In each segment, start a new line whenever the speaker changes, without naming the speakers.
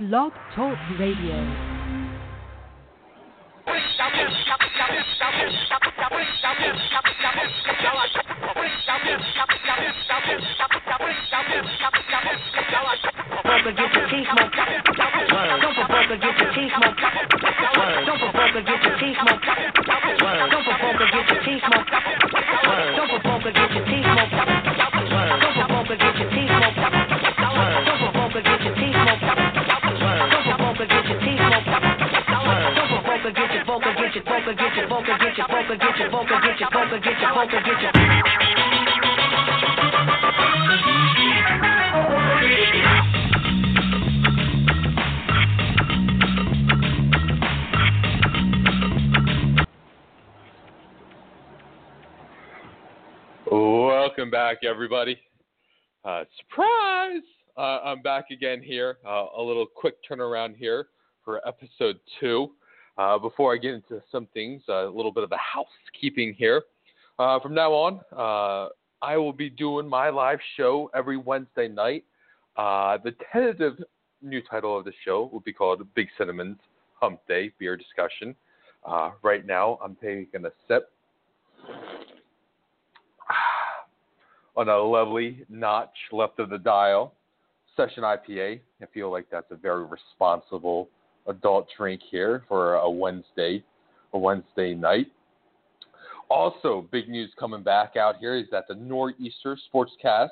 Blog Talk Radio.
Get your teeth smoked. Don't provoke or get your teeth smoked. Don't provoke or get your vocal, get your vocal, get your vocal, get your vocal, get your vocal, get your vocal, get your vocal, get your
Welcome back, everybody. Uh, surprise! Uh, I'm back again here. Uh, a little quick turnaround here for episode two. Uh, before I get into some things, a little bit of the housekeeping here. Uh, from now on, uh, I will be doing my live show every Wednesday night. the tentative new title of the show will be called Big Cinnamon's Hump Day Beer Discussion. right now, I'm taking a sip on a lovely notch left of the dial session IPA. I feel like that's a very responsible adult drink here for a Wednesday, a Wednesday night. Also, big news coming back out here is that the Nor'easter Sportscast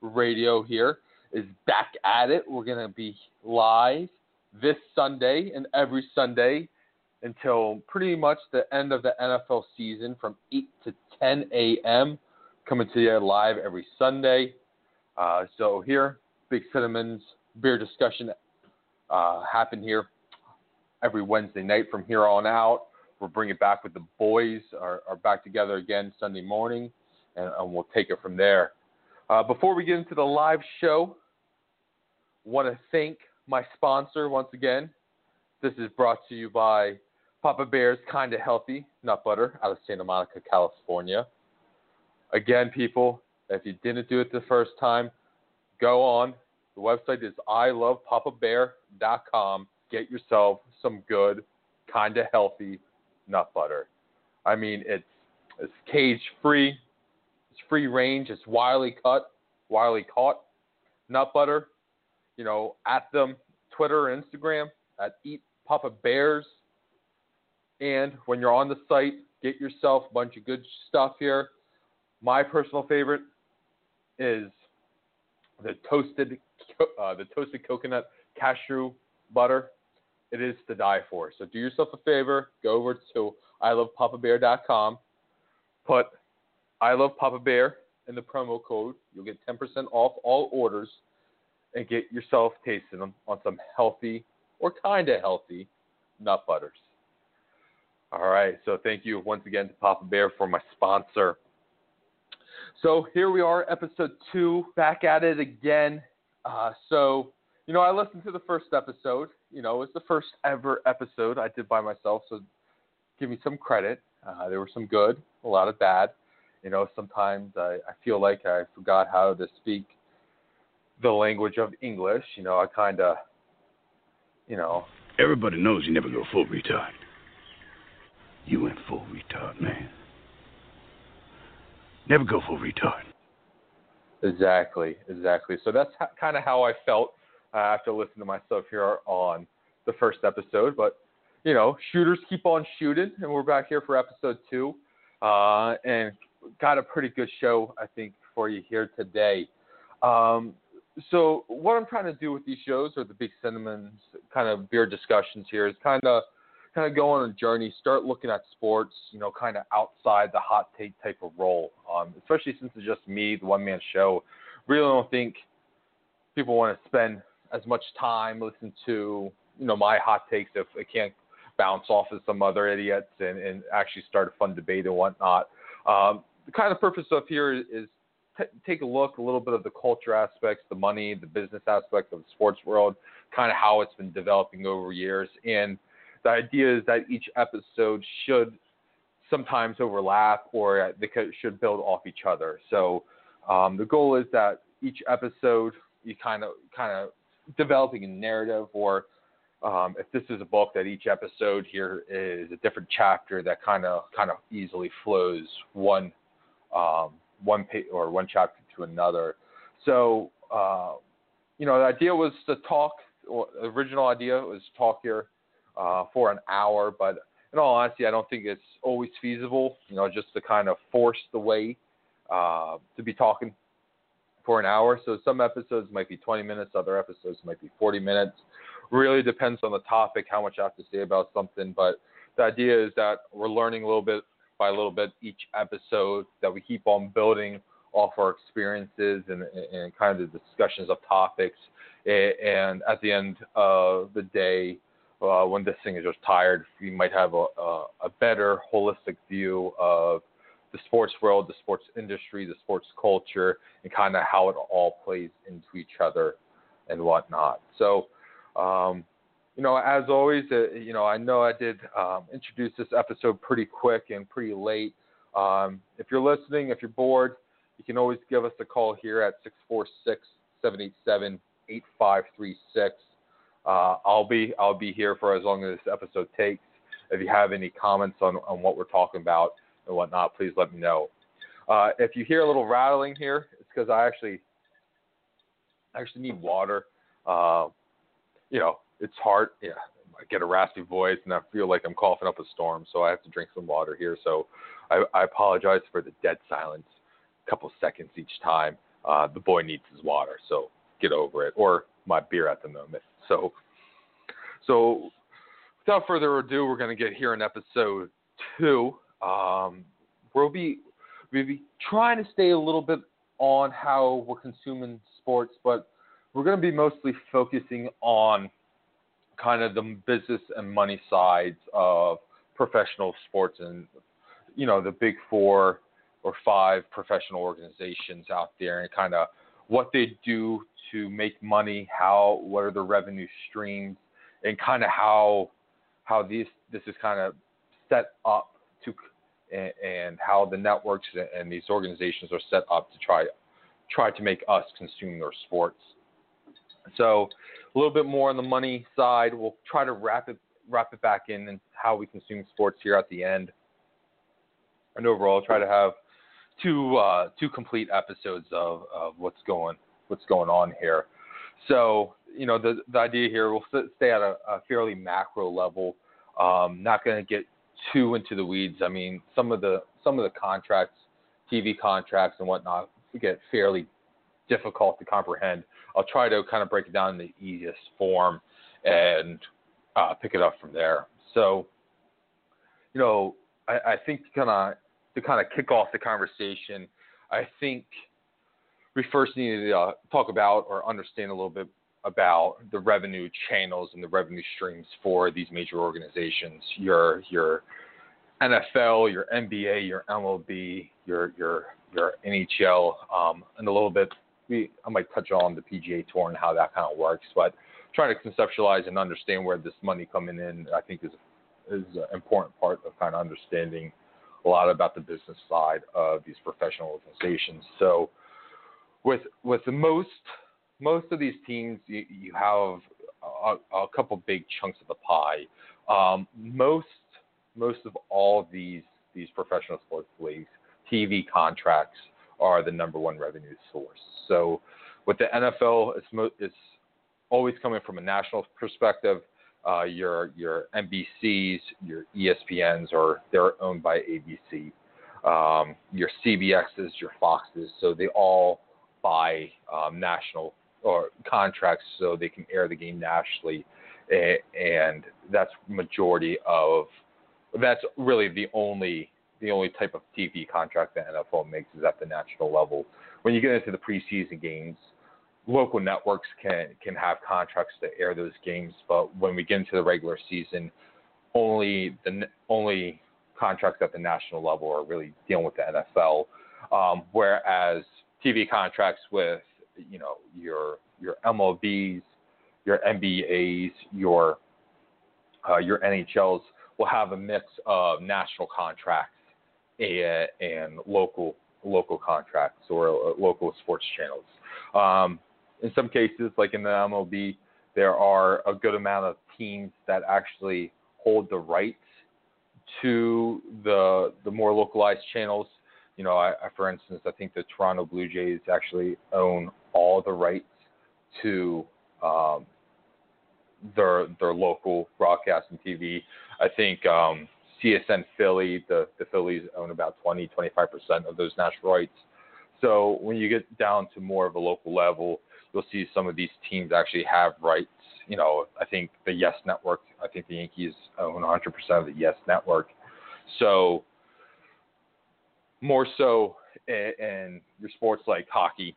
radio here is back at it. We're to be live this Sunday and every Sunday until pretty much the end of the NFL season from 8 to 10 a.m coming to you live every Sunday. Uh, so here, Big Cinnamon's beer discussion uh, here every Wednesday night from here on out. We'll bring it back with the boys, are, back together again Sunday morning, and, and we'll take it from there. Uh, before we get into the live show, want to thank my sponsor once again. This is brought to you by Papa Bear's Kinda Healthy Nut Butter out of Santa Monica, California. Again, people, if you didn't do it the first time, go on. The website is ilovepapabear.com. Get yourself some good, kind of healthy nut butter. I mean, it's it's cage free, it's free range, it's wildly cut, wildly caught nut butter. You know, at them Twitter and Instagram at Eat Papa Bears. And when you're on the site, get yourself a bunch of good stuff here. My personal favorite is the toasted uh, the toasted coconut cashew butter. It is to die for. So do yourself a favor, go over to ilovepapabear.com, put I love Papa Bear in the promo code. You'll get 10% off all orders and get yourself tasting them on some healthy or kind of healthy nut butters. All right, so thank you once again to Papa Bear for my sponsor. So here we are, episode two, back at it again. Uh, so, you know, I listened to the first episode. You know, it's the first ever episode I did by myself, so give me some credit. Uh, there were some good, a lot of bad. You know, sometimes I, I feel like I forgot how to speak the language of English. You know, I kind of, you know.
Everybody knows you never go full retard. You went full retard, man. Never go full retard.
Exactly, exactly. So that's ha- kind of how I felt uh, to listen to myself here on the first episode. But you know, shooters keep on shooting, and we're back here for episode two, uh, and got a pretty good show I think for you here today. Um, so what I'm trying to do with these shows, or the Big Cinnamon's kind of beer discussions here, is kind of kind of go on a journey, start looking at sports, you know, kind of outside the hot take type of role. Um, especially since it's just me, the one man show. Really don't think people want to spend as much time, listen to you know my hot takes if I can't bounce off of some other idiots and, and actually start a fun debate and whatnot. Um, the kind of purpose of here is, t- take a look a little bit of the culture aspects, the money, the business aspect of the sports world, kind of how it's been developing over years. And the idea is that each episode should sometimes overlap or they should build off each other. So um, the goal is that each episode you kind of kind of developing a narrative or um, if this is a book that each episode here is a different chapter that kind of kind of easily flows one um, one page or one chapter to another. So uh, you know the idea was to talk. The original idea was to talk here uh, for an hour, but in all honesty, I don't think it's always feasible. You know, just to kind of force the way uh, to be talking for an hour. So some episodes might be 20 minutes, other episodes might be 40 minutes. Really depends on the topic, how much I have to say about something. But the idea is that we're learning a little bit by a little bit each episode, that we keep on building off our experiences and, and kind of the discussions of topics. And at the end of the day, uh, when this thing is just tired, we might have a, a, a better holistic view of the sports world, the sports industry, the sports culture, and kind of how it all plays into each other and whatnot. So, um, you know, as always, uh, you know, I know I did um, introduce this episode pretty quick and pretty late. Um, if you're listening, if you're bored, you can always give us a call here at 646 787 8536. Uh, I'll be I'll be here for as long as this episode takes. If you have any comments on, on what we're talking about and whatnot, please let me know. Uh, if you hear a little rattling here, it's because I actually I actually need water. Uh, you know, it's hard. Yeah, I get a raspy voice and I feel like I'm coughing up a storm, so I have to drink some water here. So I, I apologize for the dead silence, a couple seconds each time. Uh, the boy needs his water, so get over it, or my beer at the moment. So, so without further ado, we're going to get here in episode two. Um, we'll be we'll be trying to stay a little bit on how we're consuming sports, but we're going to be mostly focusing on kind of the business and money sides of professional sports and you know the big four or five professional organizations out there and kind of what they do to make money, how what are the revenue streams, and kind of how how these this is kind of set up to and, how the networks and these organizations are set up to try try to make us consume their sports. So a little bit more on the money side. We'll try to wrap it wrap it back in and how we consume sports here at the end. And overall, try to have two uh, two complete episodes of, of what's going what's going on here. So you know the the idea here we'll stay at a, a fairly macro level. Um, not going to get too into the weeds. I mean, some of the some of the contracts, TV contracts and whatnot, get fairly difficult to comprehend. I'll try to kind of break it down in the easiest form and uh, pick it up from there. So, you know, I, I think kind of to kind of kick off the conversation, I think we first need to uh, talk about or understand a little bit about the revenue channels and the revenue streams for these major organizations. Your your NFL, your NBA, your MLB, your your your NHL, um, and a little bit we I might touch on the PGA Tour and how that kind of works, but trying to conceptualize and understand where this money coming in, I think is is an important part of kind of understanding a lot about the business side of these professional organizations. So with with the most most of these teams, you, you have a, a, couple big chunks of the pie. Um, most most of all these these professional sports leagues, TV contracts are the number one revenue source. So with the NFL, it's mo- it's always coming from a national perspective. Uh, your your NBCs, your ESPNs, or they're owned by ABC. Um, your CBSs, your Foxes, so they all buy um, national or contracts so they can air the game nationally, and that's majority of that's really the only the only type of TV contract that NFL makes is at the national level. When you get into the preseason games, local networks can can have contracts to air those games, but when we get into the regular season, only the only contracts at the national level are really dealing with the NFL. Um, whereas TV contracts with you know your your MLBs, your NBAs, your uh, your NHLs will have a mix of national contracts and, and local local contracts or uh, local sports channels. Um, in some cases, like in the MLB, there are a good amount of teams that actually hold the rights to the the more localized channels. You know, I, I, for instance, I think the Toronto Blue Jays actually own all the rights to um, their their local broadcast and TV. I think um, CSN Philly, the the Phillies own about 20 25 percent of those national rights. So when you get down to more of a local level, you'll see some of these teams actually have rights. You know, I think the Yes Network, I think the Yankees own 100% of the Yes Network. So more so in, your sports like hockey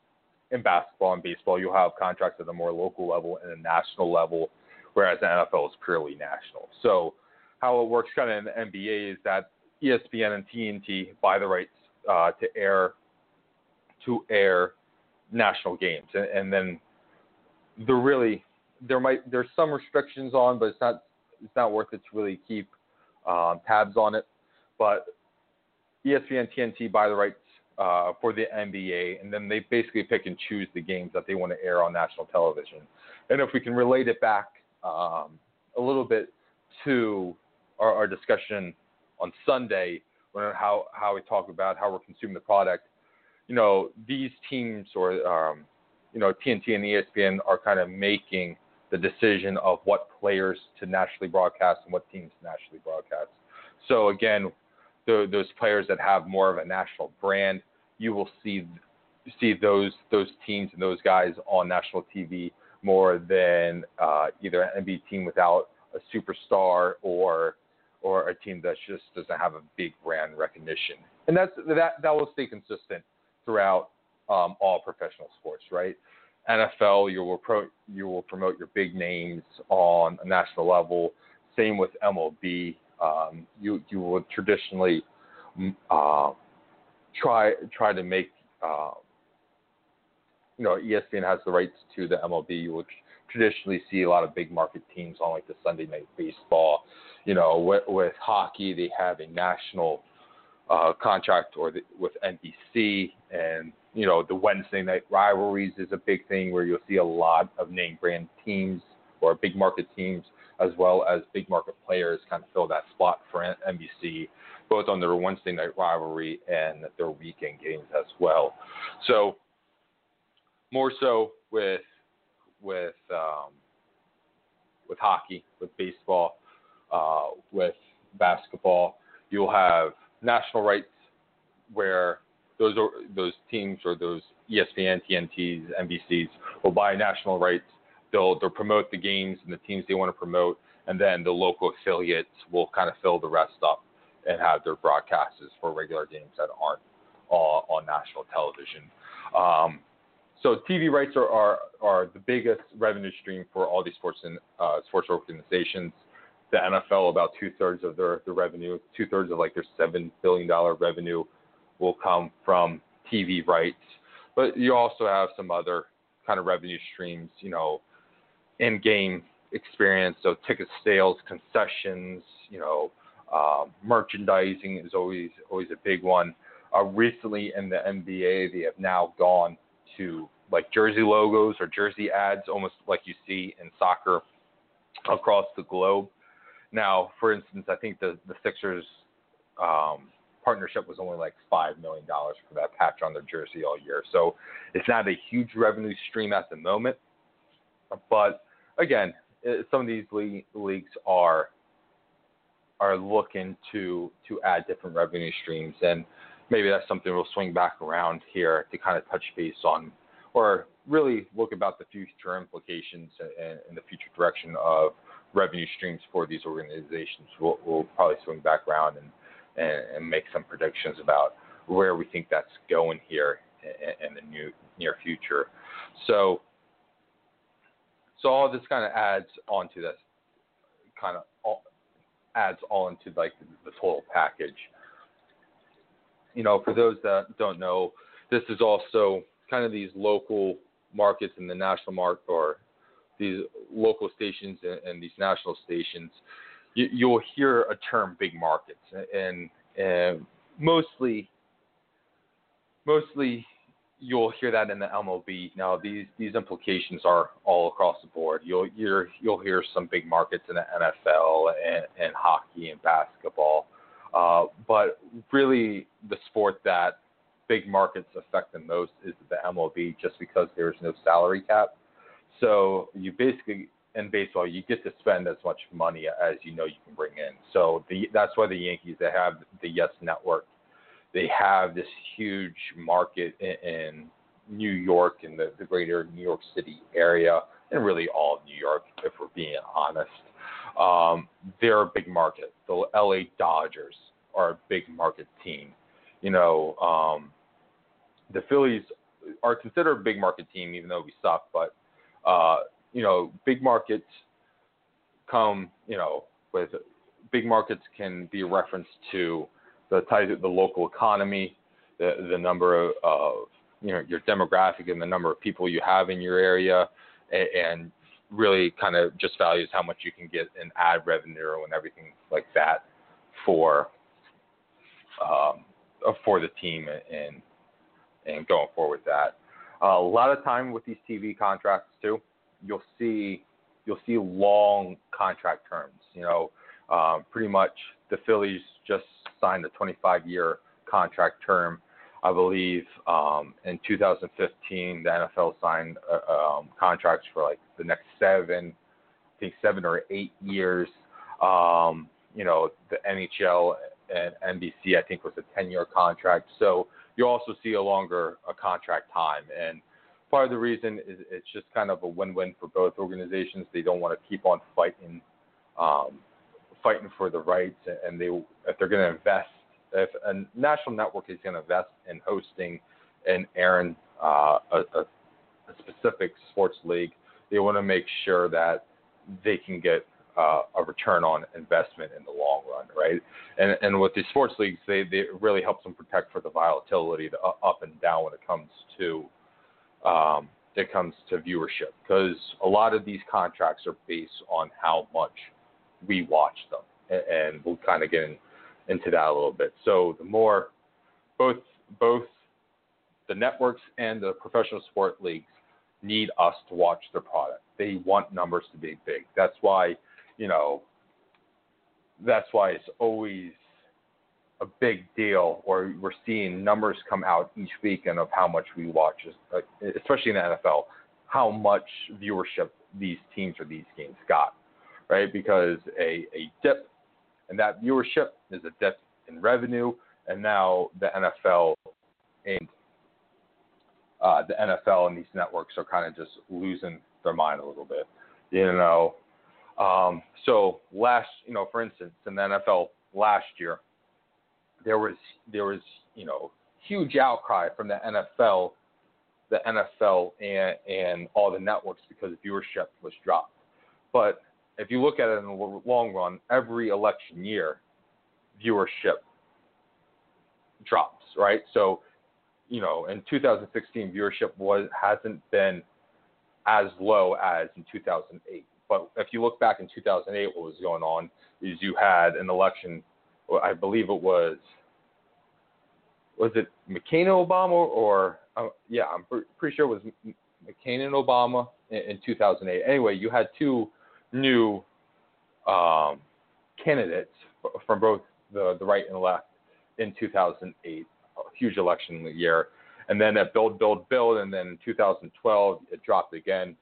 and basketball and baseball, you'll have contracts at a more local level and a national level, whereas the NFL is purely national. So how it works kind of in the NBA is that ESPN and TNT buy the rights uh, to air to air national games, and, and then there really there might there's some restrictions on, but it's not it's not worth it to really keep um, tabs on it. But ESPN, TNT buy the rights uh, for the NBA, and then they basically pick and choose the games that they want to air on national television. And if we can relate it back um, a little bit to our, our discussion on Sunday, how how we talk about how we're consuming the product, you know, these teams or um, you know TNT and ESPN are kind of making the decision of what players to nationally broadcast and what teams to nationally broadcast. So again, the, those players that have more of a national brand, you will see see those those teams and those guys on national TV more than uh, either an NBA team without a superstar or or a team that just doesn't have a big brand recognition. And that's that that will stay consistent throughout um, all professional sports, right? NFL, you will pro, you will promote your big names on a national level. Same with MLB. Um, you you will traditionally mm, uh, try try to make uh, you know ESPN has the rights to the MLB. You will traditionally see a lot of big market teams on like the Sunday night baseball. You know, with, with hockey, they have a national uh, contract or the, with NBC, and you know the Wednesday night rivalries is a big thing where you'll see a lot of name brand teams or big market teams as well as big market players kind of fill that spot for NBC, both on their Wednesday night rivalry and their weekend games as well. So more so with with um, with hockey, with baseball, uh, with basketball, you'll have national rights where those those teams or those ESPN, TNTs, NBCs will buy national rights. They'll they'll promote the games and the teams they want to promote, and then the local affiliates will kind of fill the rest up and have their broadcasts for regular games that aren't uh, on national television. Um, so TV rights are, are, are the biggest revenue stream for all these sports and uh, sports organizations the NFL about two thirds of their, their revenue, two thirds of like their seven billion dollar revenue will come from TV rights. But you also have some other kind of revenue streams, you know, in game experience, so ticket sales, concessions, you know, um, merchandising is always always a big one. Uh, recently in the NBA, they have now gone to like jersey logos or jersey ads, almost like you see in soccer across the globe. Now, for instance, I think the the Sixers um, partnership was only like five million dollars for that patch on their jersey all year. So it's not a huge revenue stream at the moment. But again, uh, some of these leagues are are looking to to add different revenue streams, and maybe that's something we'll swing back around here to kind of touch base on, or really look about the future implications and, and the future direction of revenue streams for these organizations. We'll, we'll probably swing back around and, and, and, make some predictions about where we think that's going here in, in the new, near future. So So all this kind of adds onto this, kind of all, adds all into like the, the total package. You know, for those that don't know, this is also kind of these local markets in the national market or these local stations and, and these national stations. You, you'll hear a term "big markets," and, and mostly, mostly you'll hear that in the MLB. Now these these implications are all across the board. You'll hear you'll hear some big markets in the NFL and, and hockey and basketball, uh, but really the sport that big markets affect the most is the MLB, just because there's no salary cap. So you basically in baseball you get to spend as much money as you know you can bring in. So the, that's why the Yankees they have the Yes Network they have this huge market in, in New York and the, the greater New York City area, and really all of New York, if we're being honest. Um, they're a big market. The LA Dodgers are a big market team. You know, um, the Phillies are considered a big market team, even though we suck. But uh, you know, big markets come, you know, with big markets can be a reference to the ties the local economy, the the number of, of you know your demographic and the number of people you have in your area, and, and really kind of just values how much you can get in ad revenue and everything like that for um, for the team and and going forward with that. Uh, a lot of time with these TV contracts too, you'll see you'll see long contract terms. You know, um, pretty much the Phillies just signed a 25 year contract term. I believe um, in 2015, the NFL signed uh, um, contracts for like the next seven, I think seven or eight years. Um, you know, the NHL and NBC, I think, was a 10 year contract. So you also see a longer a contract time. And part of the reason is it's just kind of a win win for both organizations. They don't want to keep on fighting um, fighting for the rights, and they if they're going to invest, if a national network is going to invest in hosting and airing uh, a, a, a specific sports league, they want to make sure that they can get uh, a return on investment in the long run, right? And and with these sports leagues, they they really helps them protect for the volatility, the up and down when it comes to um, it comes to viewership, because a lot of these contracts are based on how much we watch them, and we'll kind of get in, into that a little bit. So the more both both the networks and the professional sport leagues need us to watch their product. They want numbers to be big. That's why, you know, that's why it's always a big deal, or we're seeing numbers come out each weekend of how much we watch, uh, especially in the NFL, how much viewership these teams or these games got right? Because a, a dip in that viewership is a dip in revenue, and now the NFL and uh, the NFL and these networks are kind of just losing their mind a little bit, you know. Um, so last, you know, for instance, in the NFL last year, there was there was you know huge outcry from the NFL, the NFL and and all the networks because viewership was dropped. But if you look at it in the long run, every election year, viewership drops, right? So, you know, in 2016, viewership was hasn't been as low as in 2008. But if you look back in 2008, what was going on is you had an election. I believe it was was it McCain and Obama or uh, yeah, I'm pretty sure it was McCain and Obama in, in 2008. Anyway, you had two new um, candidates from both the, the right and the left in 2008, a huge election year. And then that build, build, build, and then in 2012 it dropped again,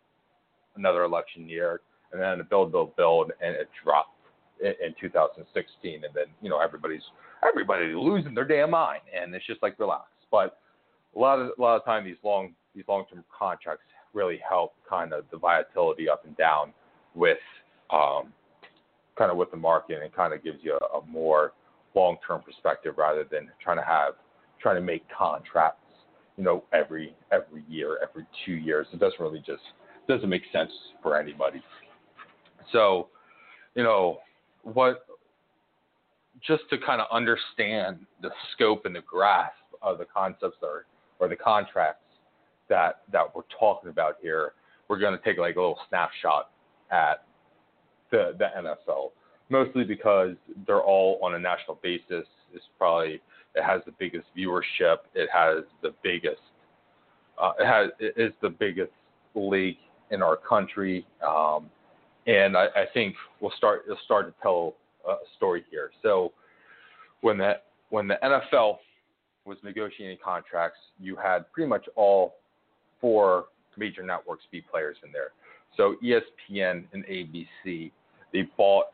another election year, and then it build, build, build, and it dropped in, in 2016. And then you know everybody's everybody losing their damn mind, and it's just like relax. But a lot of a lot of time these long these long term contracts really help kind of the volatility up and down with um, kind of with the market and kind of gives you a, a more long term perspective rather than trying to have trying to make contracts you know every every year every two years it doesn't really just doesn't make sense for anybody. So, you know, what just to kind of understand the scope and the grasp of the concepts or or the contracts that that we're talking about here, we're going to take like a little snapshot at the the NFL, mostly because they're all on a national basis. It's probably it has the biggest viewership. It has the biggest. Uh, it has it is the biggest league in our country, um, and I, I think we'll start we'll start to tell a story here. So when the when the NFL was negotiating contracts, you had pretty much all four major networks be players in there. So ESPN and ABC, they bought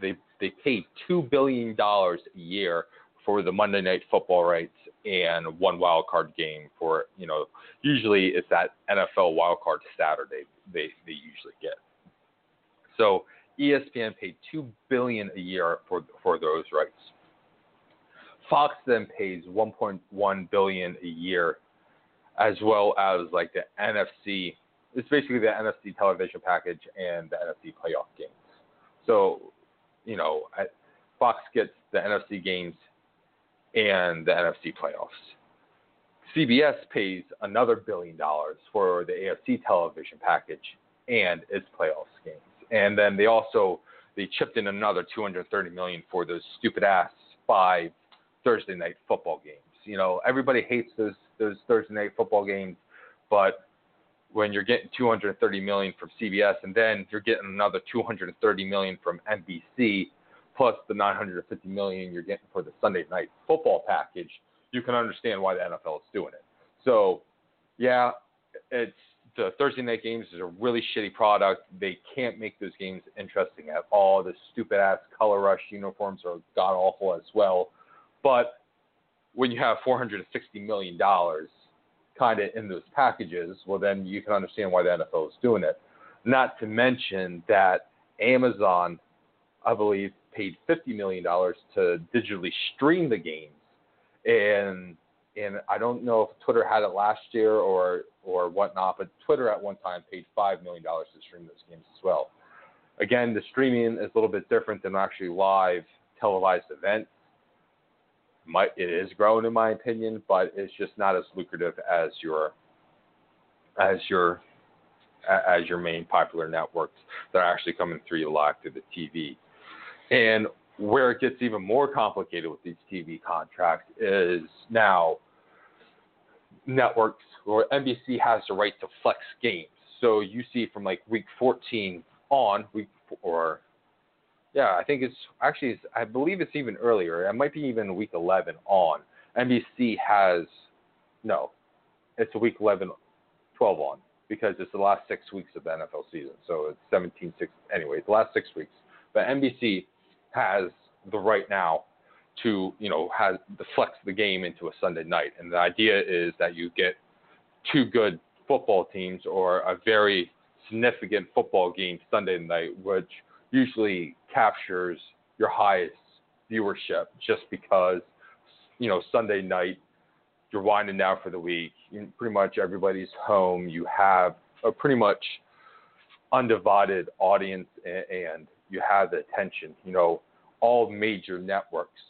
they they paid two billion dollars a year for the Monday Night Football rights and one wild card game for you know usually it's that NFL wild card Saturday they they usually get. So ESPN paid two billion a year for for those rights. Fox then pays 1.1 billion a year, as well as like the NFC. It's basically the NFC television package and the NFC playoff games. So, you know, Fox gets the NFC games and the NFC playoffs. CBS pays another billion dollars for the AFC television package and its playoffs games. And then they also they chipped in another 230 million for those stupid ass five Thursday night football games. You know, everybody hates those those Thursday night football games, but when you're getting 230 million from CBS and then you're getting another 230 million from NBC plus the 950 million you're getting for the Sunday night football package, you can understand why the NFL is doing it. So, yeah, it's the Thursday night games is a really shitty product. They can't make those games interesting at all. The stupid ass color rush uniforms are god awful as well. But when you have 460 million dollars kind of in those packages, well then you can understand why the NFL is doing it. Not to mention that Amazon, I believe, paid 50 million dollars to digitally stream the games, and and I don't know if Twitter had it last year or or whatnot, but Twitter at one time paid five million dollars to stream those games as well. Again, the streaming is a little bit different than actually live televised events. It is growing in my opinion, but it's just not as lucrative as your as your as your main popular networks that are actually coming through you live through the TV. And where it gets even more complicated with these TV contracts is now networks or NBC has the right to flex games. So you see from like week 14 on, week or yeah, I think it's actually it's, I believe it's even earlier. It might be even week 11 on. NBC has no, it's week 11, 12 on because it's the last six weeks of the NFL season. So it's 17, 6, anyway, the last six weeks. But NBC has the right now to you know has the flex the game into a Sunday night, and the idea is that you get two good football teams or a very significant football game Sunday night, which usually captures your highest viewership just because you know Sunday night you're winding down for the week. You, pretty much everybody's home. You have a pretty much undivided audience and, and you have the attention. You know, all major networks,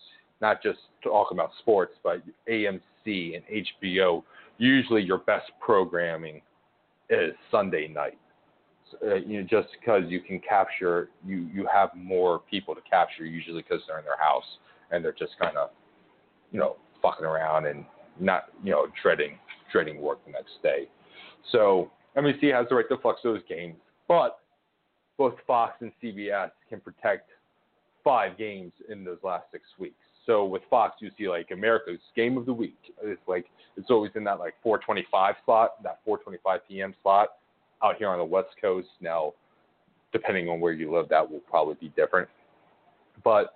not just talking about sports, but AMC and HBO. Usually, your best programming is Sunday night. Uh, you know, just because you can capture, you you have more people to capture usually because they're in their house and they're just kind of, you know, fucking around and not, you know, dreading dreading work the next day. So NBC has the right to flex those games, but both Fox and CBS can protect five games in those last six weeks. So with Fox, you see like America's game of the week. It's like it's always in that like 4:25 slot, that 4:25 p.m. slot out here on the West Coast. Now, depending on where you live, that will probably be different. But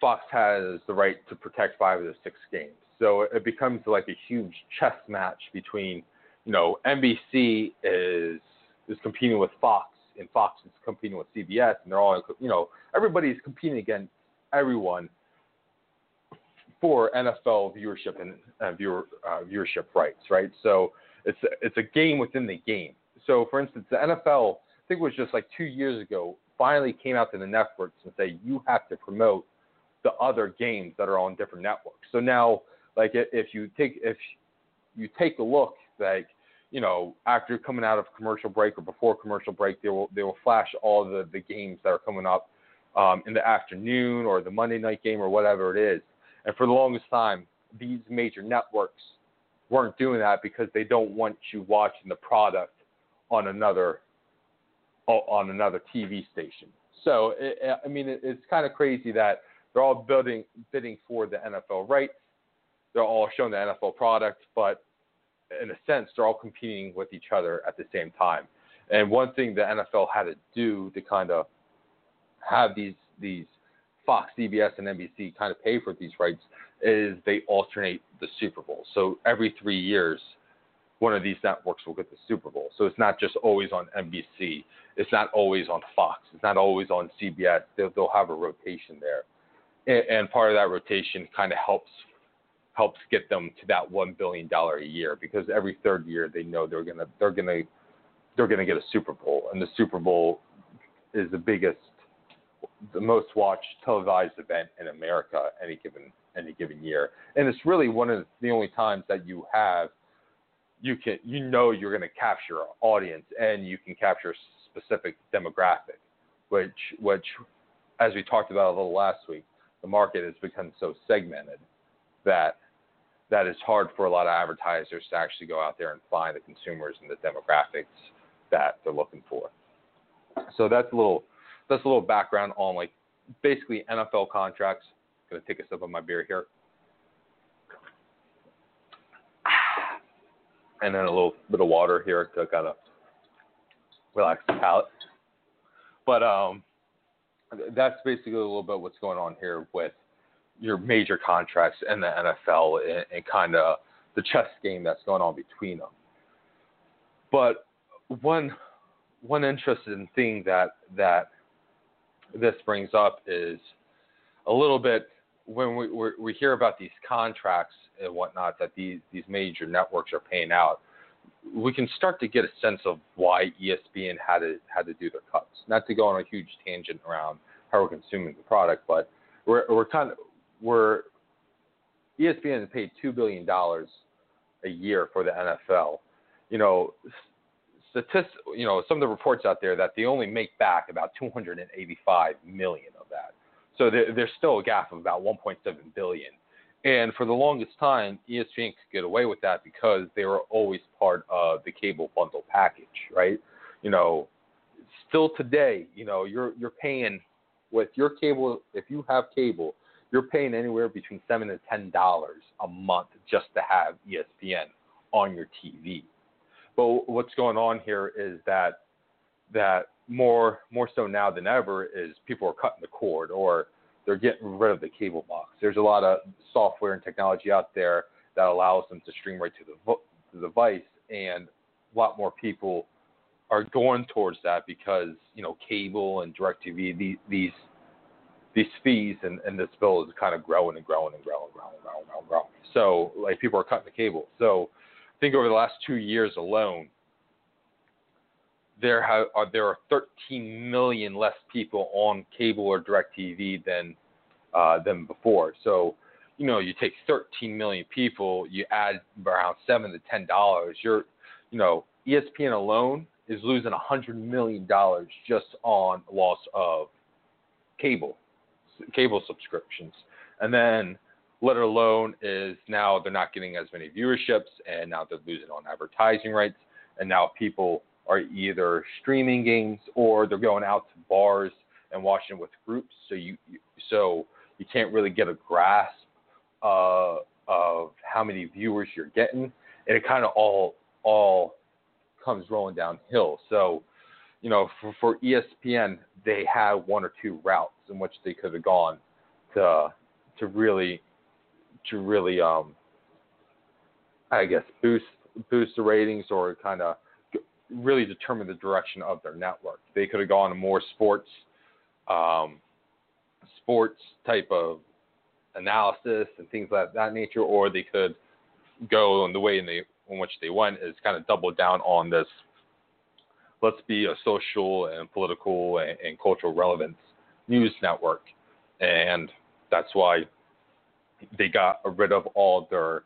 Fox has the right to protect five of the six games. So it becomes like a huge chess match between, you know, NBC is is competing with Fox and Fox is competing with CBS, and they're all, you know, everybody's competing against everyone for NFL viewership and uh, viewer uh, viewership rights, right? So it's it's a game within the game. So, for instance, the NFL, I think it was just like two years ago, finally came out to the networks and say you have to promote the other games that are on different networks. So now, like if you take if you take a look, like you know, after coming out of commercial break or before commercial break, they will they will flash all the the games that are coming up um, in the afternoon or the Monday night game or whatever it is. And for the longest time, these major networks weren't doing that because they don't want you watching the product on another oh, on another TV station. So it, I mean, it, it's kind of crazy that they're all building bidding for the NFL rights. They're all showing the NFL product, but in a sense, they're all competing with each other at the same time. And one thing the NFL had to do to kind of have these these Fox, CBS, and NBC kind of pay for these rights is they alternate the Super Bowl. So every three years, one of these networks will get the Super Bowl. So it's not just always on NBC. It's not always on Fox. It's not always on CBS. They'll, they'll have a rotation there, and, and part of that rotation kind of helps helps get them to that one billion dollar a year because every third year they know they're gonna they're gonna they're gonna get a Super Bowl, and the Super Bowl is the biggest, the most watched televised event in America any given any given year, and it's really one of the only times that you have you can you know you're going to capture an audience and you can capture a specific demographic, which which as we talked about a little last week, the market has become so segmented that that it's hard for a lot of advertisers to actually go out there and find the consumers and the demographics that they're looking for. So that's a little that's a little background on like basically NFL contracts. I'm gonna take a sip of my beer here. And then a little bit of water here to kind of relax the palate. But um, that's basically a little bit what's going on here with your major contracts in the NFL and, and kind of the chess game that's going on between them. But one one interesting thing that that this brings up is a little bit when we we hear about these contracts and whatnot that these these major networks are paying out. We can start to get a sense of why ESPN had to had to do their cuts. Not to go on a huge tangent around how we're consuming the product, but we're we're kind of we're ESPN paid two billion dollars a year for the NFL. You know, statist, you know, some of the reports out there that they only make back about 285 million of that. So there, there's still a gap of about 1.7 billion. And for the longest time, ESPN could get away with that because they were always part of the cable bundle package, right? You know, still today, you know, you're you're paying with your cable if you have cable, you're paying anywhere between seven to ten dollars a month just to have ESPN on your TV. But what's going on here is that that more more so now than ever is people are cutting the cord or they're getting rid of the cable box. There's a lot of software and technology out there that allows them to stream right to the, to the device, and a lot more people are going towards that because you know cable and DirecTV these these these fees and, and this bill is kind of growing and growing and growing and growing and growing and growing, growing. So like people are cutting the cable. So I think over the last two years alone, there have are there are 13 million less people on cable or DirecTV than uh, than before. So you know you take 13 million people, you add around seven to ten dollars. You're you know ESPN alone is losing 100 million dollars just on loss of cable cable subscriptions. And then, let alone is now they're not getting as many viewerships, and now they're losing on advertising rights, and now people are either streaming games or they're going out to bars and watching with groups. So you so you can't really get a grasp uh, of how many viewers you're getting, and it kind of all all comes rolling downhill. So you know, for, for ESPN, they had one or two routes in which they could have gone to to really to really um I guess boost boost the ratings or kind of really determine the direction of their network. They could have gone to more sports um, sports type of analysis and things like that nature, or they could go in the way in, in which they went is kind of double down on this let's be a social and political and, and cultural relevance news network, and that's why they got rid of all their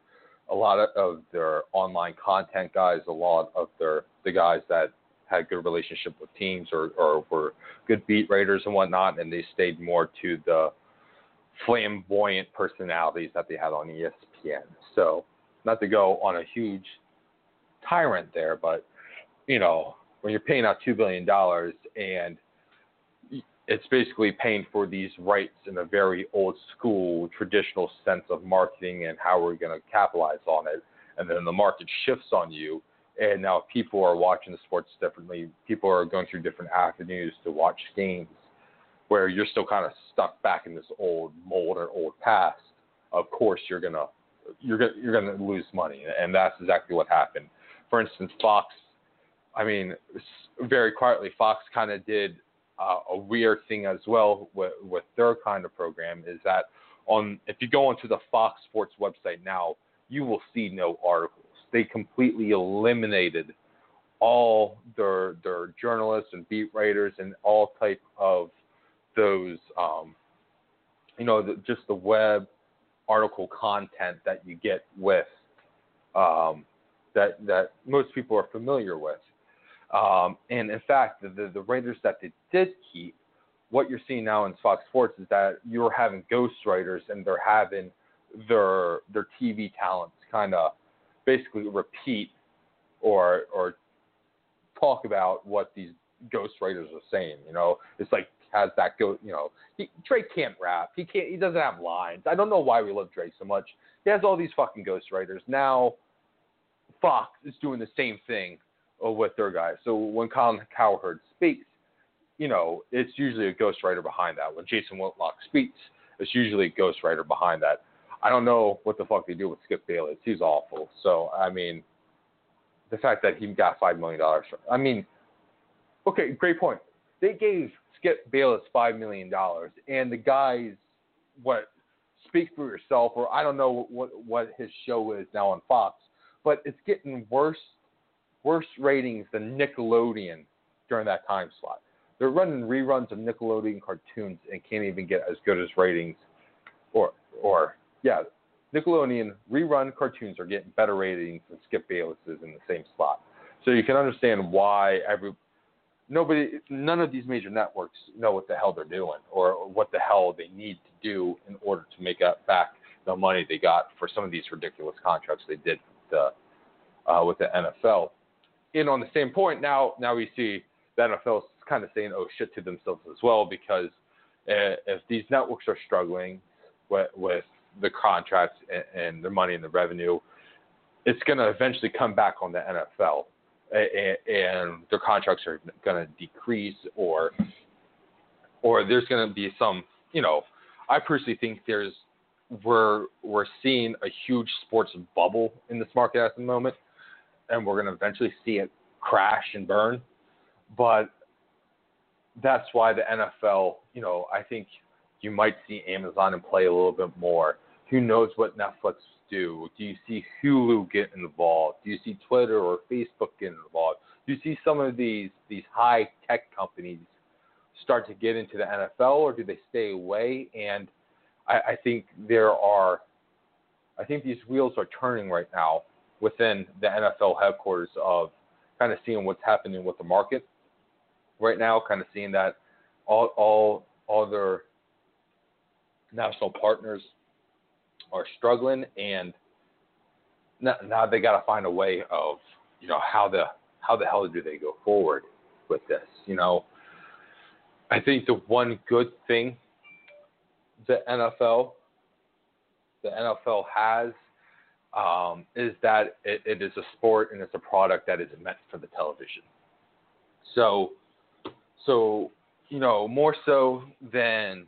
a lot of, their online content guys, a lot of their the guys that had good relationship with teams or, or were good beat writers and whatnot, and they stayed more to the flamboyant personalities that they had on ESPN. So, not to go on a huge tyrant there, but you know, when you're paying out two billion dollars and it's basically paying for these rights in a very old school traditional sense of marketing and how we're going to capitalize on it. And then the market shifts on you and now people are watching the sports differently. People are going through different avenues to watch games where you're still kind of stuck back in this old mold or old past. Of course you're going to you're going you're going to lose money and that's exactly what happened. For instance fox i mean very quietly fox kind of did uh, a weird thing as well with, with their kind of program is that on if you go onto the Fox Sports website now, you will see no articles. They completely eliminated all their their journalists and beat writers and all type of those um, you know the, just the web article content that you get with um, that that most people are familiar with. Um, and in fact, the, the, the Raiders that they did keep, what you're seeing now in Fox Sports is that you're having ghostwriters and they're having their their TV talents kind of basically repeat or or talk about what these ghostwriters are saying. You know, it's like has that go. You know, he, Drake can't rap. He can't. He doesn't have lines. I don't know why we love Drake so much. He has all these fucking ghostwriters. Now, Fox is doing the same thing with their guys. So when Colin Cowherd speaks, you know, it's usually a ghostwriter behind that. When Jason Whitlock speaks, it's usually a ghostwriter behind that. I don't know what the fuck they do with Skip Bayless. He's awful. So I mean, the fact that he got five million dollars. I mean, okay, great point. They gave Skip Bayless five million dollars, and the guys, what, speak for yourself, or I don't know what what his show is now on Fox, but it's getting worse worse ratings than Nickelodeon during that time slot. They're running reruns of Nickelodeon cartoons and can't even get as good as ratings, or or yeah, Nickelodeon rerun cartoons are getting better ratings than Skip Bayless is in the same slot. So you can understand why every nobody, none of these major networks know what the hell they're doing or what the hell they need to do in order to make up back the money they got for some of these ridiculous contracts they did with the, uh, with the NFL and on the same point, now now we see the NFL is kind of saying oh shit to themselves as well because uh, if these networks are struggling with, with the contracts and, and the money and the revenue, it's going to eventually come back on the NFL, and, and their contracts are going to decrease, or or there's going to be some, you know, I personally think there's we're we're seeing a huge sports bubble in this market at the moment and we're going to eventually see it crash and burn. But that's why the NFL, you know, I think you might see Amazon and play a little bit more. Who knows what Netflix do? Do you see Hulu get involved? Do you see Twitter or Facebook get involved? Do you see some of these these high tech companies start to get into the NFL, or do they stay away? And I, I think there are, I think these wheels are turning right now within the NFL headquarters of kind of seeing what's happening with the market right now, kind of seeing that all all all their national partners are struggling, and now, now they got to find a way of you know how the how the hell do they go forward with this? You know, I think the one good thing the NFL the NFL has um, is that it, it is a sport and it's a product that is meant for the television. So, so you know, more so than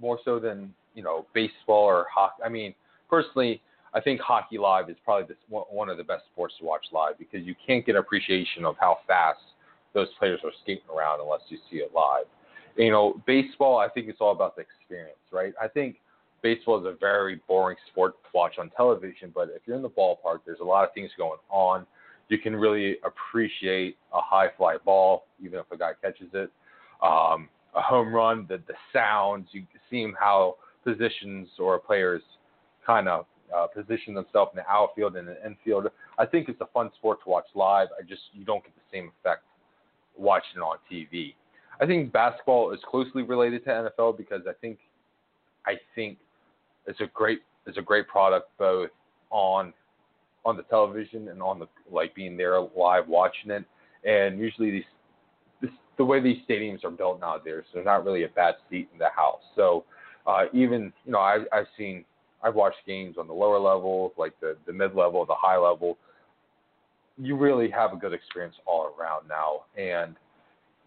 more so than you know baseball or hockey. I mean, personally, I think hockey live is probably the, one of the best sports to watch live because you can't get appreciation of how fast those players are skating around unless you see it live. You know, baseball, I think it's all about the experience, right? I think baseball is a very boring sport to watch on television, but if you're in the ballpark, there's a lot of things going on. you can really appreciate a high fly ball, even if a guy catches it. Um, a home run, the the sounds, you see how positions or players kind of uh, position themselves in the outfield and the infield. I think it's a fun sport to watch live. I just you don't get the same effect watching it on TV. I think basketball is closely related to NFL because I think I think it's a great it's a great product both on on the television and on the like being there live watching it. And usually these this, the way these stadiums are built nowadays, there's there's not really a bad seat in the house. So uh, even you know I, I've seen I've watched games on the lower level, like the the mid level, the high level. You really have a good experience all around now, and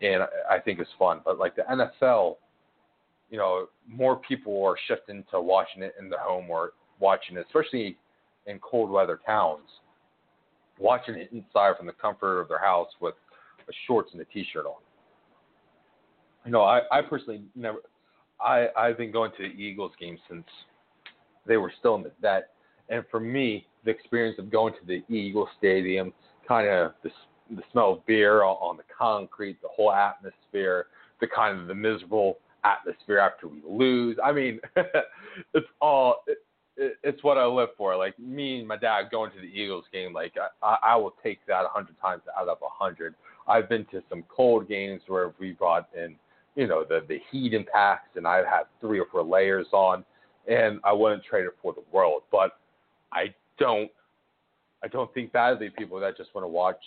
and I think it's fun. But like the NFL, you know, more people are shifting to watching it in the home or watching it, especially in cold weather towns, watching it inside from the comfort of their house with shorts and a t-shirt on. You know, I, I personally never, I I've been going to the Eagles game since they were still in the vet, and for me, the experience of going to the Eagle Stadium, kind of the the smell of beer on the concrete, the whole atmosphere, the kind of the miserable atmosphere after we lose. I mean, it's all. It, it, it's what I live for. Like me and my dad going to the Eagles game, like I, I will take that a hundred times out of a hundred. I've been to some cold games where we brought in, you know, the the heat impacts, and I've had three or four layers on, and I wouldn't trade it for the world. But I don't, I don't think badly people that just want to watch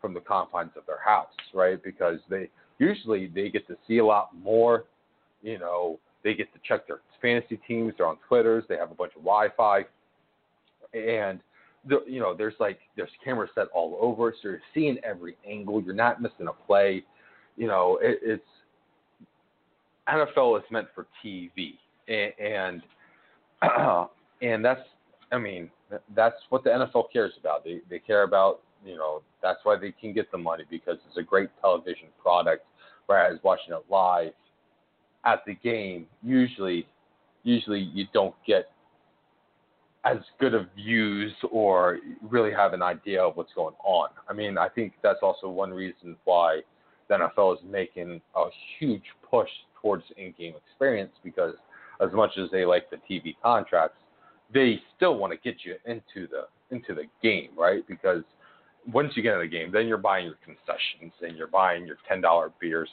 from the confines of their house, right? Because they usually they get to see a lot more, you know, they get to check their fantasy teams. They're on Twitters. They have a bunch of Wi-Fi, and the, you know there's like there's cameras set all over, so you're seeing every angle. You're not missing a play. You know it, it's NFL is meant for TV, and and, and that's I mean that's what the NFL cares about. They they care about you know that's why they can get the money because it's a great television product. Whereas watching it live at the game, usually, usually you don't get as good of views or really have an idea of what's going on. I mean, I think that's also one reason why the NFL is making a huge push towards in-game experience because as much as they like the TV contracts, they still want to get you into the into the game, right? Because once you get in the game, then you're buying your concessions and you're buying your ten dollar beers.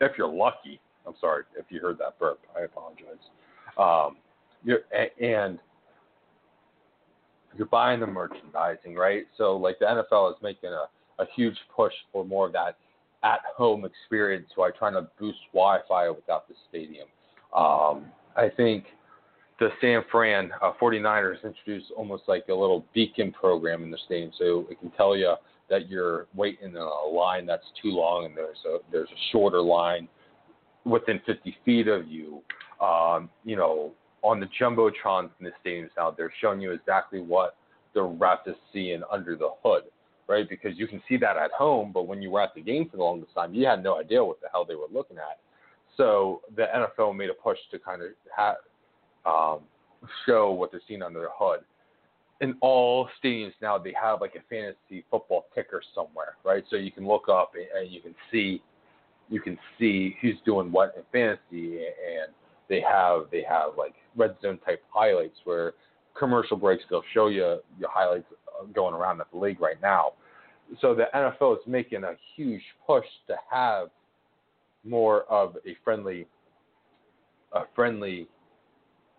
If you're lucky, I'm sorry if you heard that burp. I apologize. Um, you're, and you're buying the merchandising, right? So like the NFL is making a, a huge push for more of that at-home experience by trying to boost Wi-Fi without the stadium. Um, I think the San Fran uh, 49ers introduced almost like a little beacon program in the stadium, so it can tell you that you're waiting in a line that's too long, and there's a there's a shorter line within 50 feet of you. Um, you know, on the jumbotrons in the stadiums now, they're showing you exactly what the ref is seeing under the hood, right? Because you can see that at home, but when you were at the game for the longest time, you had no idea what the hell they were looking at. So the NFL made a push to kind of ha- um, show what they're seeing under the hood. In all stadiums now, they have like a fantasy football ticker somewhere, right? So you can look up and you can see you can see who's doing what in fantasy, and they have they have like red zone type highlights where commercial breaks they'll show you your highlights uh, going around at the league right now. So the NFL is making a huge push to have more of a friendly a friendly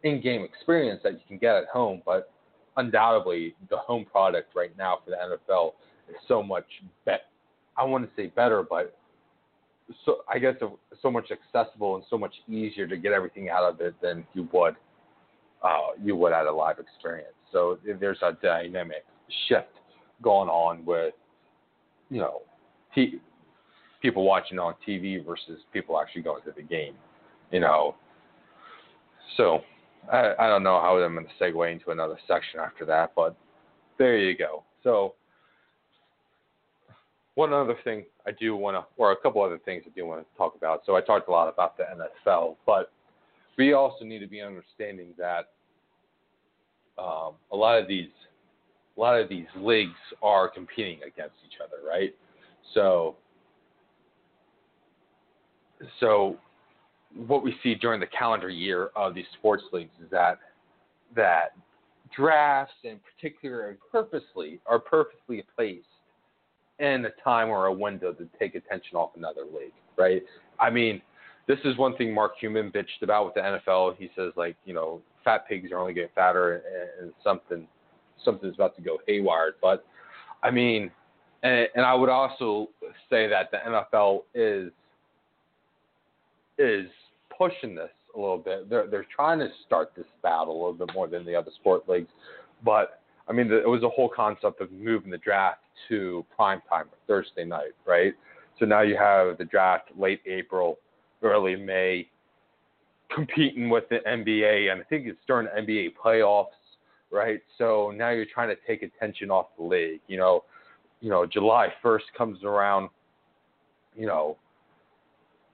in-game experience that you can get at home, but undoubtedly the home product right now for the NFL is so much better. I want to say better, but so I guess so much accessible and so much easier to get everything out of it than you would uh, you would at a live experience. So there's a dynamic shift going on with you know t- people watching on TV versus people actually going to the game. You know, so I, I don't know how I'm going to segue into another section after that, but there you go. So one other thing I do want to, or a couple other things I do want to talk about. So I talked a lot about the NFL, but we also need to be understanding that um, a lot of these a lot of these leagues are competing against each other, right? So, so what we see during the calendar year of these sports leagues is that that drafts in particular and purposely are purposely placed in a time or a window to take attention off another league, right? I mean, this is one thing Mark Cuban bitched about with the NFL. He says like, you know, fat pigs are only getting fatter and, and something something's about to go haywire. But I mean, and, and I would also say that the NFL is is pushing this a little bit. They're they're trying to start this battle a little bit more than the other sport leagues. But I mean, the, it was a whole concept of moving the draft to prime time Thursday night, right? So now you have the draft late April, early May, competing with the NBA, and I think it's during the NBA playoffs, right? So now you're trying to take attention off the league. You know, you know, July 1st comes around, you know,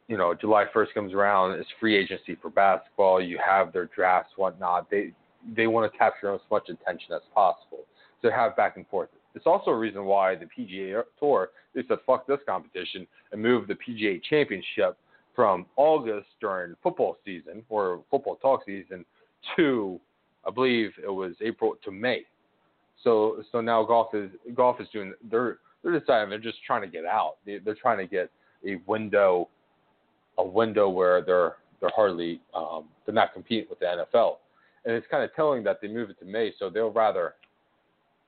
you know, July 1st comes around, it's free agency for basketball. You have their drafts, whatnot. They they want to capture as much attention as possible. So have back and forth. It's also a reason why the PGA Tour they said fuck this competition and moved the PGA Championship from August during football season or football talk season to I believe it was April to May. So so now golf is golf is doing they're they're deciding they're just trying to get out. They, they're trying to get a window a window where they're they're hardly um, they're not competing with the NFL, and it's kind of telling that they move it to May. So they'll rather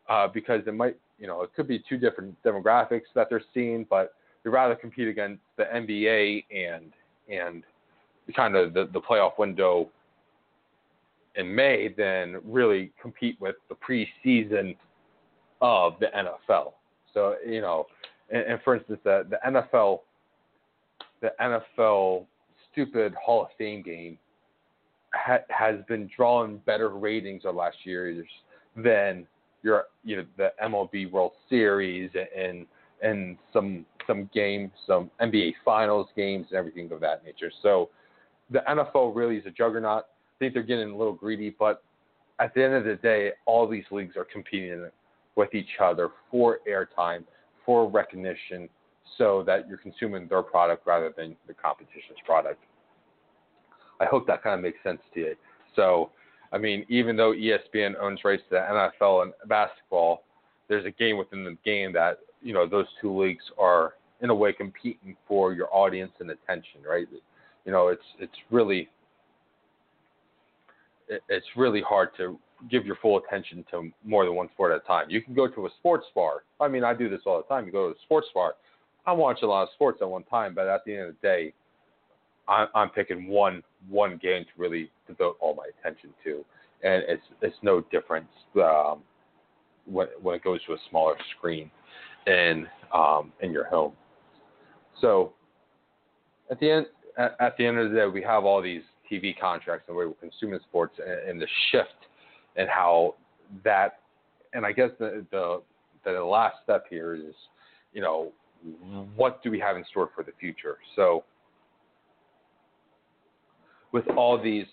uh, because it might you know it could be two different demographics that they're seeing, but they'd rather compete against the NBA and and kind of the, the playoff window in May than really compete with the preseason of the NFL. So you know, and, and for instance, the the NFL the NFL stupid Hall of Fame game ha- has been drawing better ratings the last years than your you know the MLB World Series and and some some games, some NBA Finals games, and everything of that nature. So the NFL really is a juggernaut. I think they're getting a little greedy, but at the end of the day, all these leagues are competing with each other for airtime, for recognition, so that you're consuming their product rather than the competition's product. I hope that kind of makes sense to you. So, I mean, even though ESPN owns rights to the NFL and basketball, there's a game within the game that you know those two leagues are in a way competing for your audience and attention, right? You know, it's it's really it's really hard to give your full attention to more than one sport at a time. You can go to a sports bar. I mean, I do this all the time. You go to a sports bar I watch a lot of sports at one time, but at the end of the day, I'm, I'm picking one one game to really devote all my attention to, and it's it's no difference um, when when it goes to a smaller screen in um, in your home. So at the end at, at the end of the day, we have all these TV contracts and we're consuming sports and, and the shift and how that and I guess the, the the last step here is you know what do we have in store for the future? So with all these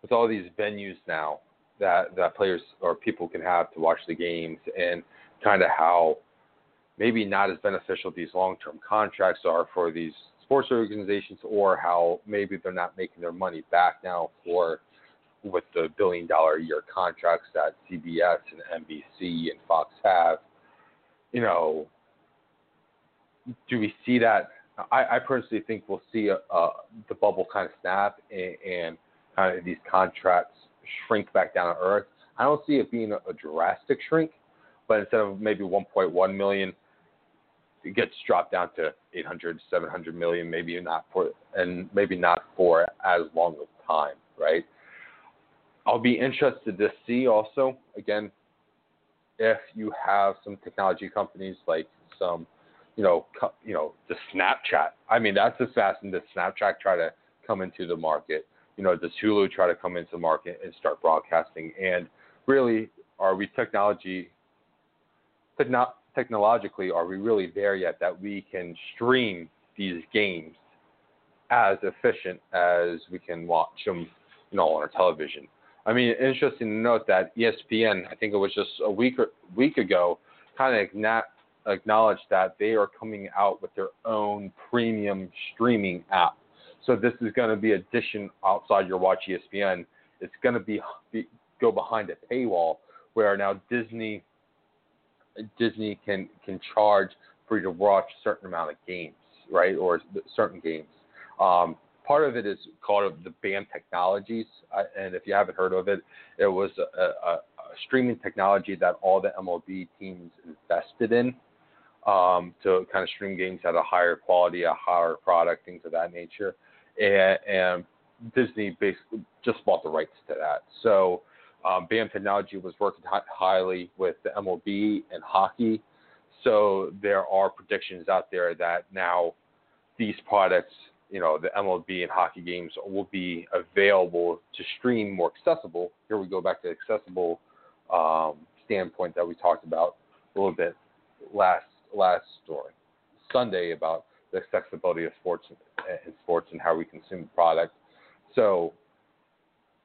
with all these venues now that that players or people can have to watch the games and kind of how maybe not as beneficial these long-term contracts are for these sports organizations or how maybe they're not making their money back now for with the billion dollar a year contracts that CBS and NBC and Fox have you know do we see that? I, I personally think we'll see a, a, the bubble kind of snap and, and kind of these contracts shrink back down to earth. I don't see it being a, a drastic shrink, but instead of maybe 1.1 million, it gets dropped down to 800, 700 million, maybe not for, and maybe not for as long of time, right? I'll be interested to see also, again, if you have some technology companies like some you know, you know, the Snapchat. I mean, that's as fast as Snapchat try to come into the market. You know, does Hulu try to come into the market and start broadcasting? And really, are we technology, techno- technologically, are we really there yet that we can stream these games as efficient as we can watch them, you know, on our television? I mean, interesting to note that ESPN, I think it was just a week or, week ago, kind of agna- acknowledged that they are coming out with their own premium streaming app. So this is going to be addition outside your Watch ESPN. It's going to be, be go behind a paywall where now Disney Disney can can charge for you to watch a certain amount of games, right, or certain games. Um, part of it is called the BAM Technologies, and if you haven't heard of it, it was a, a, a streaming technology that all the MLB teams invested in um, to kind of stream games at a higher quality, a higher product, things of that nature, and, and Disney basically just bought the rights to that. So um, BAM Technology was working hi- highly with the MLB and hockey. So there are predictions out there that now these products, you know, the MLB and hockey games will be available to stream more accessible. Here we go back to accessible um, standpoint that we talked about a little bit last last story Sunday about the accessibility of sports and sports and how we consume product. So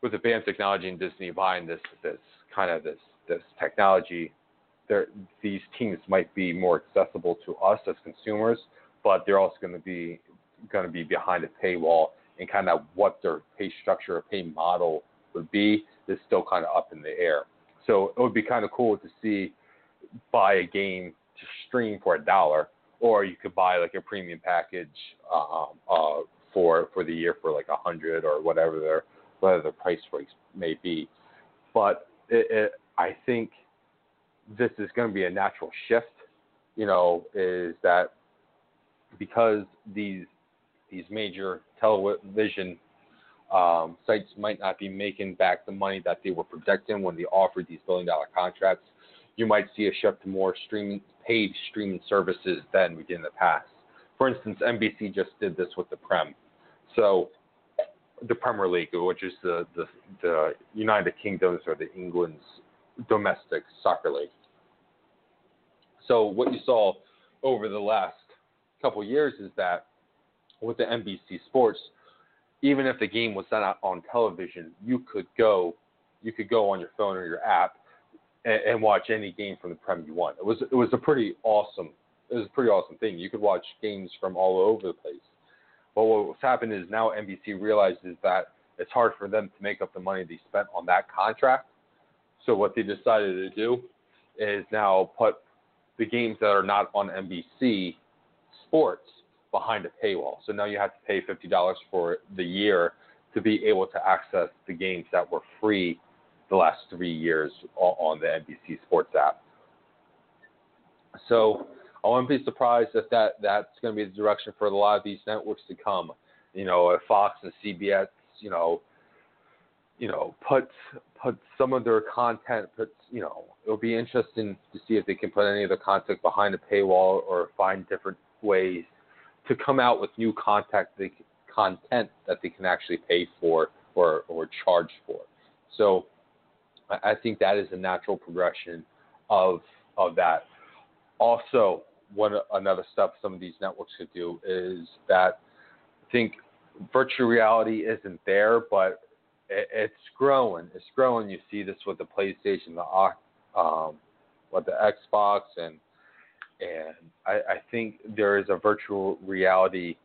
with advanced technology and Disney buying this this kind of this this technology, there these teams might be more accessible to us as consumers, but they're also going to be going to be behind a paywall and kind of what their pay structure or pay model would be is still kind of up in the air. So it would be kind of cool to see buy a game stream for a dollar, or you could buy like a premium package um, uh, for for the year for like a hundred or whatever their whatever the price range may be. But it, it, I think this is going to be a natural shift. You know, is that because these these major television um, sites might not be making back the money that they were projecting when they offered these billion dollar contracts, you might see a shift to more streaming paid streaming services than we did in the past. For instance, NBC just did this with the Prem. So the Premier League, which is the, the, the United Kingdom's or the England's domestic soccer league. So what you saw over the last couple years is that with the NBC Sports, even if the game was not on television, you could go, you could go on your phone or your app and, and watch any game from the Prem you want. It was it was a pretty awesome, it was a pretty awesome thing. You could watch games from all over the place. But what's happened is now NBC realizes that it's hard for them to make up the money they spent on that contract. So what they decided to do is now put the games that are not on NBC Sports behind a paywall. So now you have to pay fifty dollars for the year to be able to access the games that were free the last three years on the NBC Sports app. So I wouldn't be surprised if that that's going to be the direction for a lot of these networks to come. You know, if Fox and CBS, you know, you know, put put some of their content, put you know, it'll be interesting to see if they can put any of the content behind a paywall or find different ways to come out with new content they, content that they can actually pay for or or charge for. So I, think that is a natural progression of of that. Also, one another step some of these networks could do is that I think virtual reality isn't there, but it, it's growing. It's growing. You see this with the PlayStation, the um, with the Xbox, and and I, I think there is a virtual reality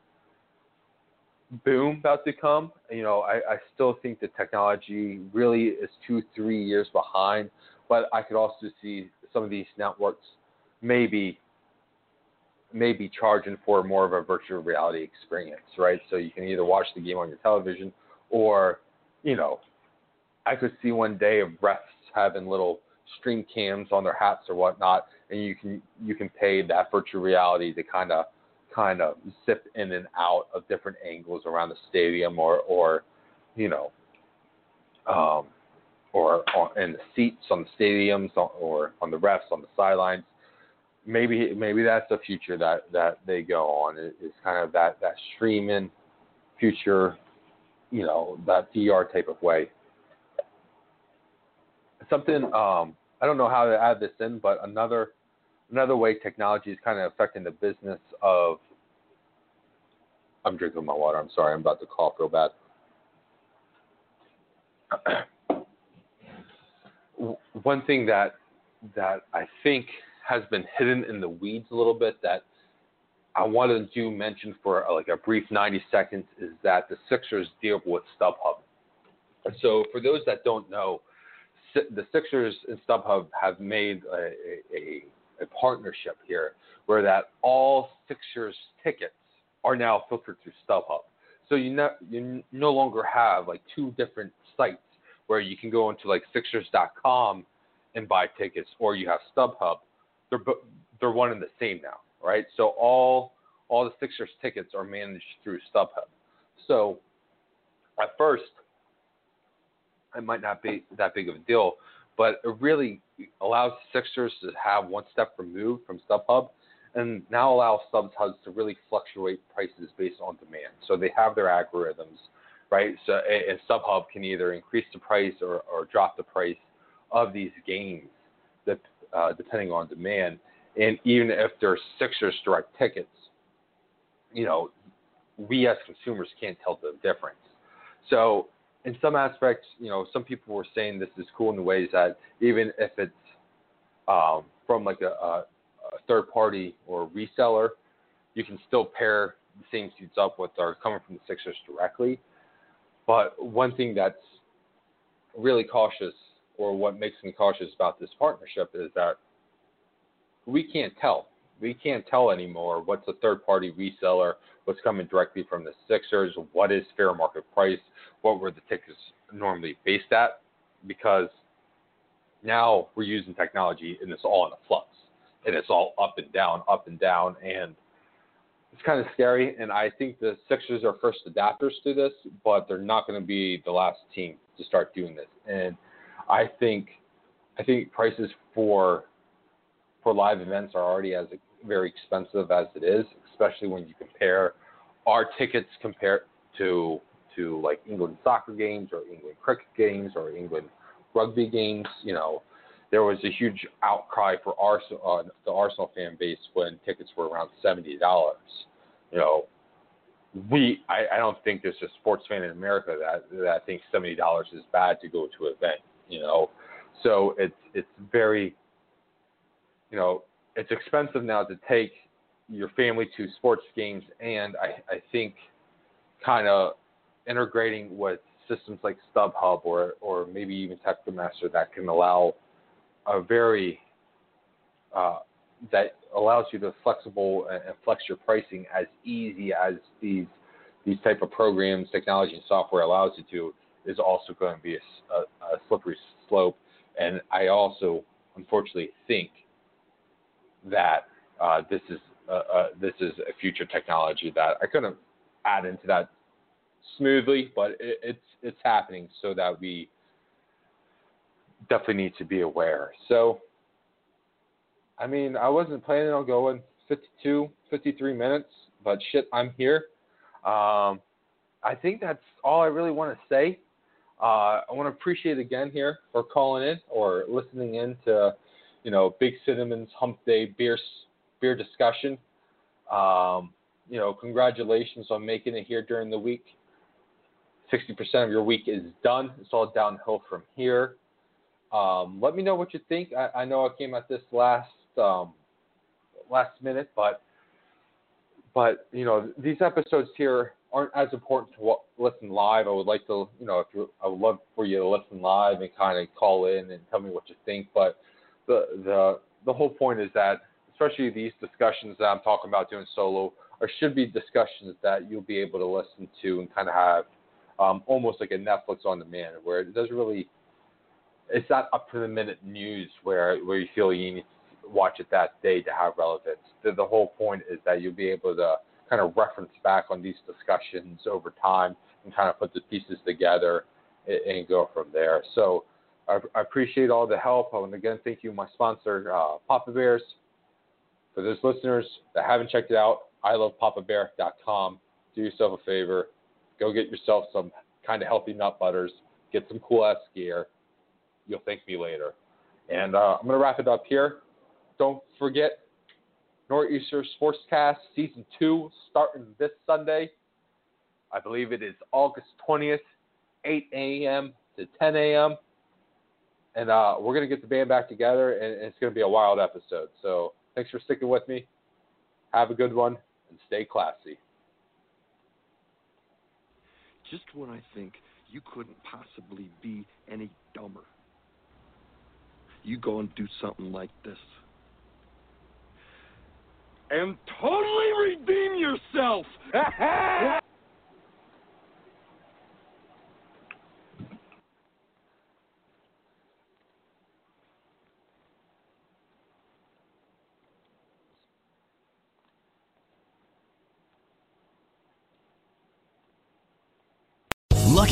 boom about to come. You know, I, I still think the technology really is two, three years behind, but I could also see some of these networks maybe maybe charging for more of a virtual reality experience, right? So you can either watch the game on your television or, you know, I could see one day of refs having little stream cams on their hats or whatnot, and you can you can pay that virtual reality to kind of kind of zip in and out of different angles around the stadium or or you know um, or, or in the seats on the stadiums or on the refs on the sidelines. Maybe maybe that's the future that that they go on. It's kind of that that streaming future you know that VR type of way. Something um I don't know how to add this in but another another way technology is kind of affecting the business of I'm drinking my water I'm sorry I'm about to cough real bad one thing that that I think has been hidden in the weeds a little bit that I wanted to mention for like a brief 90 seconds is that the Sixers deal with StubHub. So for those that don't know, the Sixers and StubHub have made a, a, a partnership here where that all Sixers tickets are now filtered through StubHub. So you no, you no longer have like two different sites where you can go into like Sixers.com and buy tickets, or you have StubHub. They're they're one and the same now, right? So all all the Sixers tickets are managed through StubHub. So at first, it might not be that big of a deal, but it really allows Sixers to have one step removed from StubHub and now allows StubHub to really fluctuate prices based on demand. So they have their algorithms, right? So and StubHub can either increase the price or, or drop the price of these games, that, uh, depending on demand. And even if they're Sixers direct tickets, you know, we as consumers can't tell the difference. So in some aspects, you know, some people were saying this is cool in the ways that even if it's um, from like a, a, third party or reseller, you can still pair the same suits up with are coming from the Sixers directly. But one thing that's really cautious, or what makes me cautious about this partnership, is that we can't tell. We can't tell anymore what's a third party reseller, what's coming directly from the Sixers, what is fair market price, what were the tickets normally based at, because now we're using technology and it's all in a flux and it's all up and down, up and down, and it's kind of scary. And I think the Sixers are first adapters to this, but they're not going to be the last team to start doing this. And I think, I think prices for for live events are already as very expensive as it is, especially when you compare our tickets compared to to like England soccer games or England cricket games or England rugby games. You know, there was a huge outcry for Arsenal, uh, the Arsenal fan base when tickets were around seventy dollars. You know, we I, I don't think there's a sports fan in America that that thinks seventy dollars is bad to go to an event. You know, so it's it's very you know, it's expensive now to take your family to sports games, and I, I think kind of integrating with systems like StubHub or or maybe even Ticketmaster that can allow a very uh, that allows you to flexible and flex your pricing as easy as these these type of programs, technology, and software allows you to is also going to be a, a, a slippery slope. And I also, unfortunately, think that uh, this is uh, uh, this is a future technology that I couldn't add into that smoothly, but it, it's it's happening so that we definitely need to be aware. So, I mean, I wasn't planning on going 52, 53 minutes, but shit, I'm here. Um, I think that's all I really want to say. Uh, I want to appreciate again here for calling in or listening in to you know, Big Cinnamon's Hump Day beer beer discussion. Um, you know, congratulations on making it here during the week. 60% of your week is done. It's all downhill from here. Um, let me know what you think. I, I, know I came at this last um, last minute, but but you know these episodes here aren't as important to listen live. I would like to, you know, if you, I would love for you to listen live and kind of call in and tell me what you think. But the the the whole point is that especially these discussions that I'm talking about doing solo or should be discussions that you'll be able to listen to and kind of have um, almost like a Netflix on demand where it doesn't really it's not up to the minute news where where you feel you need to watch it that day to have relevance. The, the whole point is that you'll be able to kind of reference back on these discussions over time and kind of put the pieces together and, and go from there. So I, appreciate all the help. Want to again thank you, my sponsor, uh, Papa Bears. For those listeners that haven't checked it out, I love ilovepapabear.com. Do yourself a favor. Go get yourself some kind of healthy nut butters. Get some cool ass gear. You'll thank me later. And uh, I'm going to wrap it up here. Don't forget, Northeastern Sportscast Season 2 starting this Sunday. I believe it is August 20th, 8 a.m. to 10 a.m. and uh, we're gonna get the band back together, and, and it's gonna be a wild episode. So thanks for sticking with me. Have a good one, and stay classy.
Just when I think you couldn't possibly be any dumber, you go and do something like this. And totally redeem yourself!